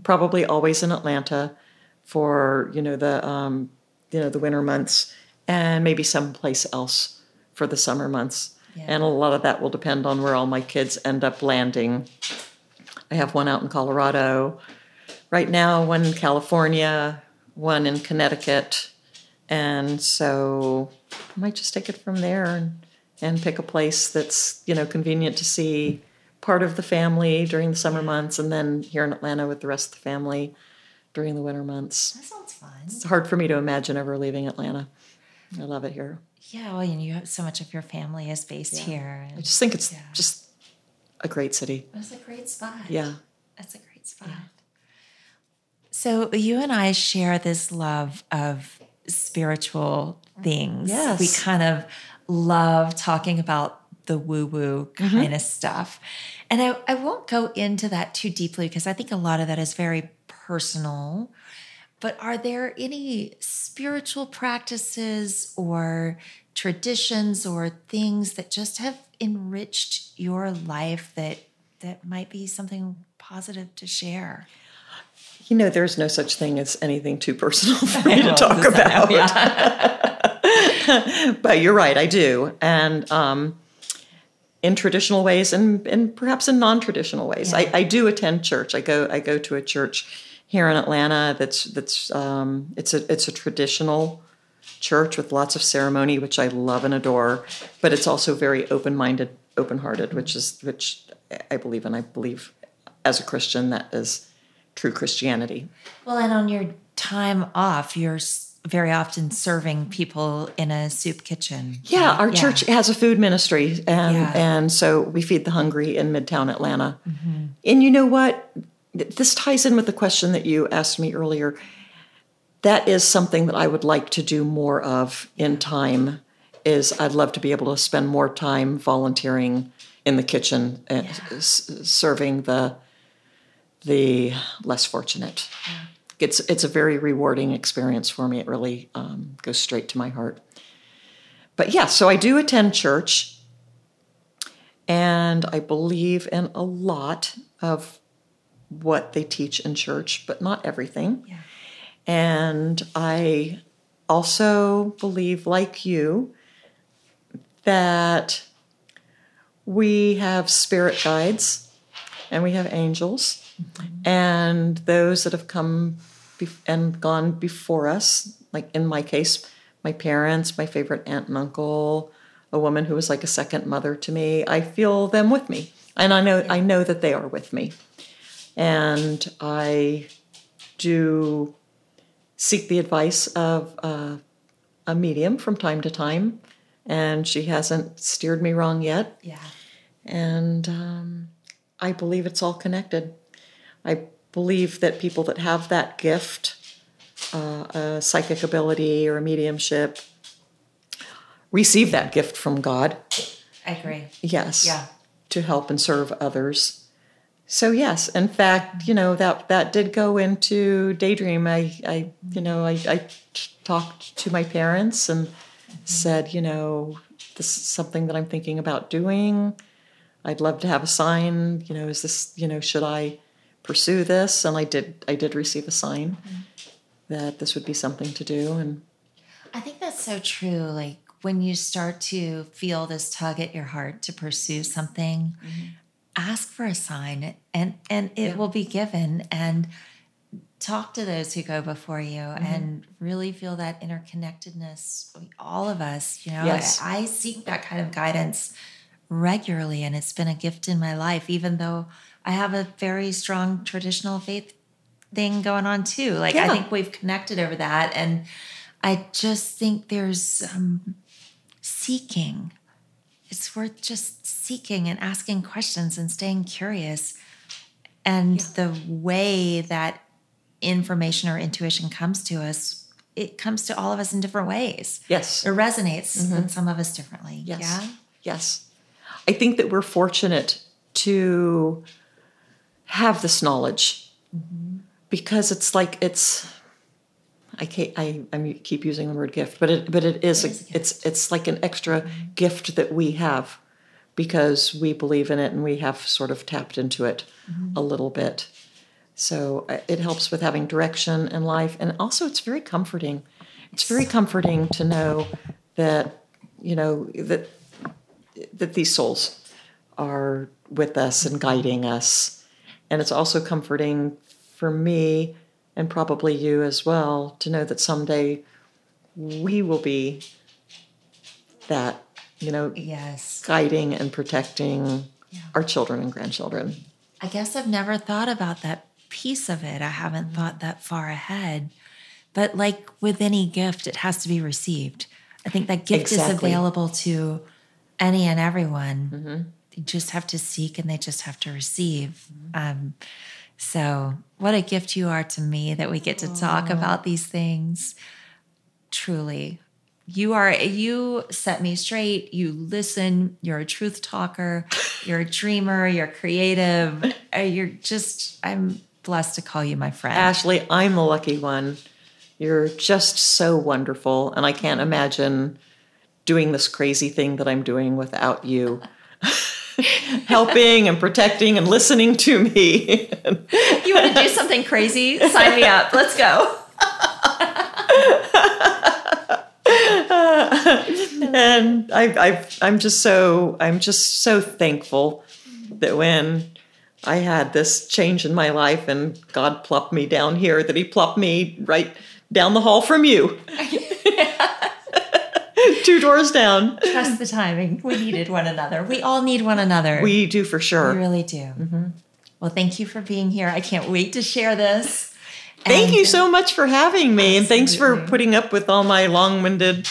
Probably always in Atlanta for you know the um, you know the winter months, and maybe someplace else for the summer months. Yeah. And a lot of that will depend on where all my kids end up landing. I have one out in Colorado right now, one in California, one in Connecticut. And so I might just take it from there and, and pick a place that's, you know, convenient to see part of the family during the summer months and then here in Atlanta with the rest of the family during the winter months. That sounds fun. It's hard for me to imagine ever leaving Atlanta. I love it here. Yeah, well, and you have so much of your family is based here. I just think it's Yeah. just a great city. It's a great spot. Yeah. That's a great spot. So you and I share this love of spiritual things. Yes. We kind of love talking about the woo-woo mm-hmm. kind of stuff. And I, I won't go into that too deeply because I think a lot of that is very personal. But are there any spiritual practices or traditions or things that just have enriched your life that that might be something positive to share? You know, there's no such thing as anything too personal for me to talk about. but you're right, I do. And um, in traditional ways and, and perhaps in non-traditional ways. I, I do attend church. I go I go to a church here in Atlanta that's that's um, it's a it's a traditional church with lots of ceremony, which I love and adore, but it's also very open-minded, open-hearted, which is which I believe in. I believe as a Christian that is true Christianity. Well, and on your time off, you're very often serving people in a soup kitchen. Yeah, our Yeah. church has a food ministry, and Yeah. and so we feed the hungry in Midtown Atlanta. Mm-hmm. And you know what? This ties in with the question that you asked me earlier. That is something that I would like to do more of in time. Is I'd love to be able to spend more time volunteering in the kitchen and s- serving the the less fortunate. It's it's a very rewarding experience for me. It really um, goes straight to my heart but yeah, so I do attend church, and I believe in a lot of what they teach in church, but not everything. Yeah. And I also believe, like you, that we have spirit guides and we have angels, and those that have come be- and gone before us, like in my case, my parents, my favorite aunt and uncle, a woman who was like a second mother to me. I feel them with me, and I know I know that they are with me, and I do seek the advice of uh, a medium from time to time, and she hasn't steered me wrong yet. Yeah. And um, I believe it's all connected. I believe that people that have that gift, uh, a psychic ability or a mediumship, receive that gift from God. I agree. Yes. Yeah. To help and serve others. So yes, in fact, you know that that did go into daydream. I, I you know, I, I talked to my parents and said, you know, this is something that I'm thinking about doing. I'd love to have a sign. You know, is this, you know, should I pursue this? And I did. I did receive a sign that this would be something to do. And I think that's so true. Like when you start to feel this tug at your heart to pursue something, mm-hmm. ask for a sign and and it Yeah. will be given and talk to those who go before you mm-hmm. and really feel that interconnectedness all of us you know Yes. I, I seek that kind of guidance regularly and it's been a gift in my life even though i have a very strong traditional faith thing going on too like i think we've connected over that and i just think there's um, seeking it's worth just seeking and asking questions and staying curious. And the way that information or intuition comes to us, it comes to all of us in different ways. yes, It resonates with some of us differently. Yes. Yeah. Yes. I think that we're fortunate to have this knowledge. Mm-hmm. Because it's like it's I can't, I I keep using the word gift, but it but it is, It is a it's it's like an extra mm-hmm. gift that we have because we believe in it and we have sort of tapped into it mm-hmm. a little bit. So uh, it helps with having direction in life, and also it's very comforting. It's very comforting to know that you know that that these souls are with us and guiding us, and it's also comforting for me and probably you as well to know that someday we will be that you know Yes. guiding and protecting our children and grandchildren. I guess I've never thought about that piece of it. I haven't thought that far ahead. But like with any gift, it has to be received. I think that gift is available to any and everyone. Mm-hmm. They just have to seek and they just have to receive. Um, so, what a gift you are to me that we get to talk about these things. Truly, you are you set me straight you listen you're a truth talker you're a dreamer you're creative uh, you're just i'm blessed to call you my friend Ashley, I'm the lucky one. You're just so wonderful, and I can't imagine doing this crazy thing that I'm doing without you. Helping and protecting and listening to me. you want to do something crazy? Sign me up. Let's go. And I, I, I'm just so I'm just so thankful that when I had this change in my life and God plopped me down here, that He plopped me right down the hall from you, two doors down. trust the timing we needed one another we all need one another We do for sure. We really do mm-hmm. well thank you for being here i can't wait to share this Thank And- you so much for having me, and thanks for putting up with all my long-winded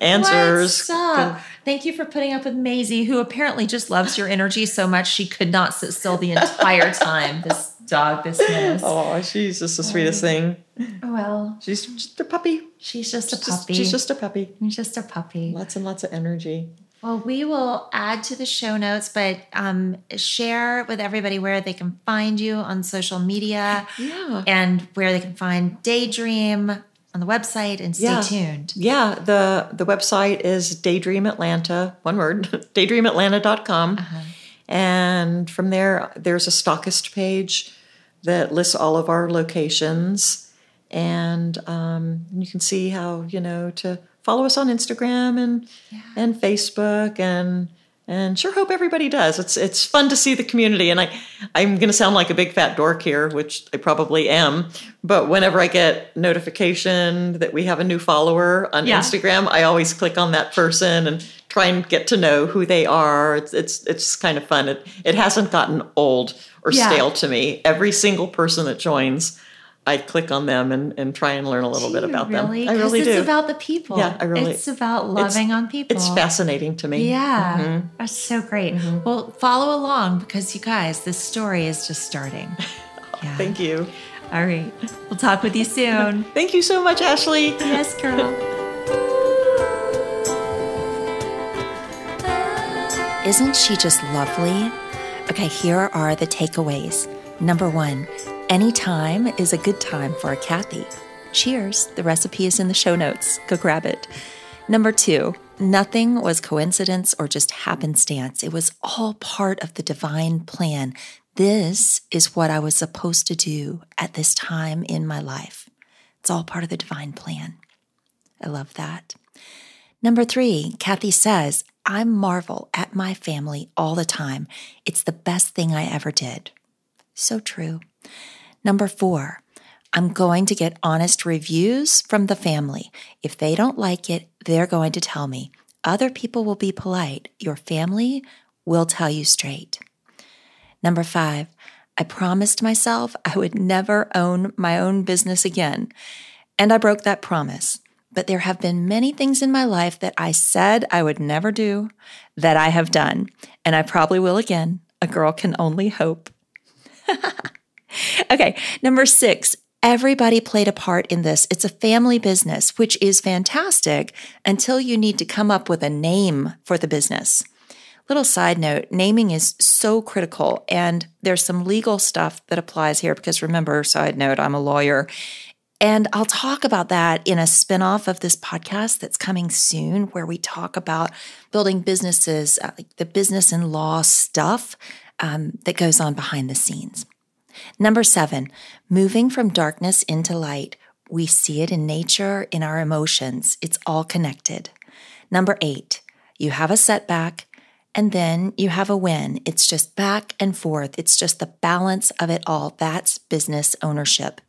answers. Stop. Thank you for putting up with Maisie, who apparently just loves your energy so much she could not sit still the entire time. This dog, this. Oh, she's just the sweetest thing. Well, She's just a puppy. she's just a Just- puppy. she's just a puppy. She's just a puppy. Lots and lots of energy. Well, we will add to the show notes, but um, share with everybody where they can find you on social media Yeah. and where they can find Daydream on the website and stay Yeah. tuned. Yeah, the the website is Daydream Atlanta, one word, daydreamatlanta.com. And from there, there's a stockist page that lists all of our locations, and um, you can see how you know to follow us on Instagram and yeah. and Facebook and and sure hope everybody does. It's it's fun to see the community, and I I'm going to sound like a big fat dork here, which I probably am. But whenever I get notification that we have a new follower on yeah. Instagram, I always click on that person and try and get to know who they are. It's it's it's kind of fun. It it hasn't gotten old or yeah. stale to me. Every single person that joins I click on them and, and try and learn a little bit about really? them. I really it's do. It's about the people. Yeah, I really. It's about loving it's, on people. It's fascinating to me. Yeah, mm-hmm. that's so great. Mm-hmm. Well, follow along because you guys, this story is just starting. Yeah. Thank you. All right, we'll talk with you soon. Thank you so much, Ashley. Yes, girl. Isn't she just lovely? Okay, here are the takeaways. Number one, any time is a good time for a Kathy. Cheers. The recipe is in the show notes. Go grab it. Number two, nothing was coincidence or just happenstance. It was all part of the divine plan. This is what I was supposed to do at this time in my life. It's all part of the divine plan. I love that. Number three, Kathy says, I marvel at my family all the time. It's the best thing I ever did. So true. Number four, I'm going to get honest reviews from the family. If they don't like it, they're going to tell me. Other people will be polite. Your family will tell you straight. Number five, I promised myself I would never own my own business again. And I broke that promise. But there have been many things in my life that I said I would never do that I have done. And I probably will again. A girl can only hope. okay, number six. Everybody played a part in this. It's a family business, which is fantastic until you need to come up with a name for the business. Little side note naming is so critical, and there's some legal stuff that applies here because remember, side note, I'm a lawyer. And I'll talk about that in a spinoff of this podcast that's coming soon, where we talk about building businesses, uh, like the business and law stuff um, that goes on behind the scenes. Number seven, moving from darkness into light. We see it in nature, in our emotions. It's all connected. Number eight, you have a setback and then you have a win. It's just back and forth. It's just the balance of it all. That's business ownership.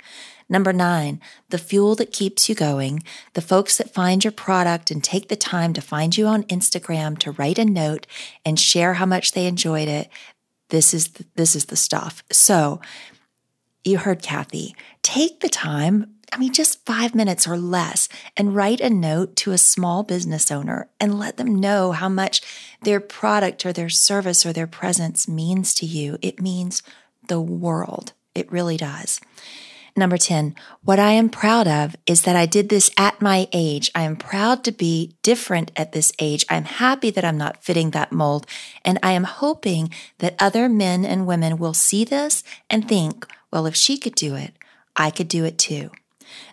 Number nine, the fuel that keeps you going, the folks that find your product and take the time to find you on Instagram to write a note and share how much they enjoyed it. This is the, this is the stuff. So, you heard Kathy. Take the time, I mean just 5 minutes or less and write a note to a small business owner and let them know how much their product or their service or their presence means to you. It means the world. It really does. Number 10, what I am proud of is that I did this at my age. I am proud to be different at this age. I'm happy that I'm not fitting that mold. And I am hoping that other men and women will see this and think, well, if she could do it, I could do it too.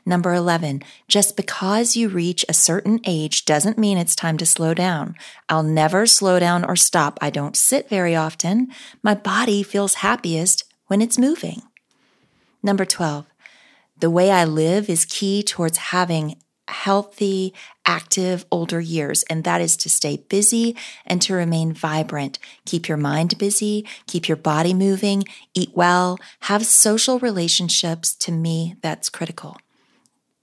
Number 11, just because you reach a certain age doesn't mean it's time to slow down. I'll never slow down or stop. I don't sit very often. My body feels happiest when it's moving. Number 12, the way I live is key towards having healthy, active older years, and that is to stay busy and to remain vibrant. Keep your mind busy, keep your body moving, eat well, have social relationships. To me, that's critical.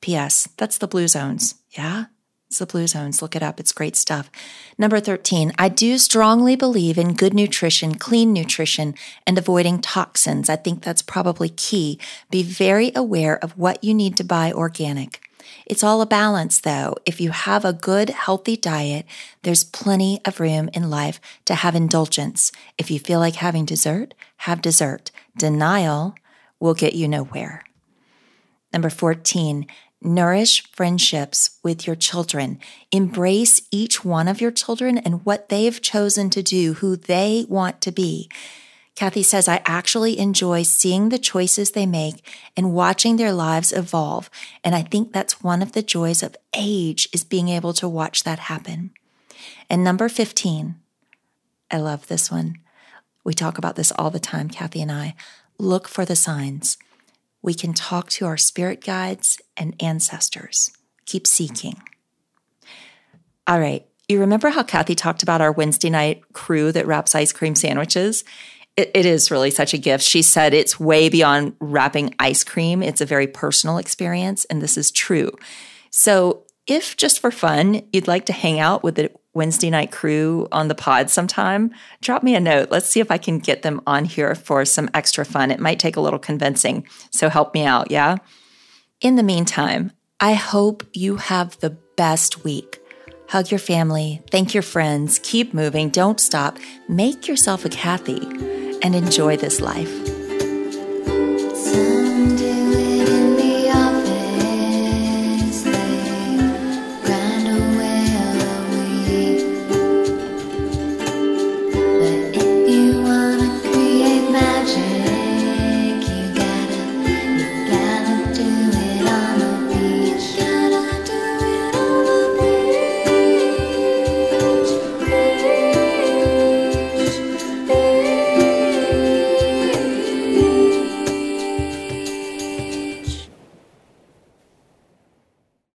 P.S. That's the blue zones. Yeah? It's the Blue Zones. Look it up. It's great stuff. Number 13, I do strongly believe in good nutrition, clean nutrition, and avoiding toxins. I think that's probably key. Be very aware of what you need to buy organic. It's all a balance, though. If you have a good, healthy diet, there's plenty of room in life to have indulgence. If you feel like having dessert, have dessert. Denial will get you nowhere. Number 14, Nourish friendships with your children. Embrace each one of your children and what they've chosen to do, who they want to be. Kathy says, I actually enjoy seeing the choices they make and watching their lives evolve. And I think that's one of the joys of age is being able to watch that happen. And number 15, I love this one. We talk about this all the time, Kathy and I. look for the signs. We can talk to our spirit guides and ancestors. Keep seeking. All right. You remember how Kathy talked about our Wednesday night crew that wraps ice cream sandwiches? It, it is really such a gift. She said it's way beyond wrapping ice cream. It's a very personal experience, and this is true. So, if just for fun you'd like to hang out with the Wednesday night crew on the pod sometime, drop me a note. Let's see if I can get them on here for some extra fun. It might take a little convincing, so help me out, yeah? In the meantime, I hope you have the best week. Hug your family, thank your friends, keep moving, don't stop, make yourself a Kathy, and enjoy this life.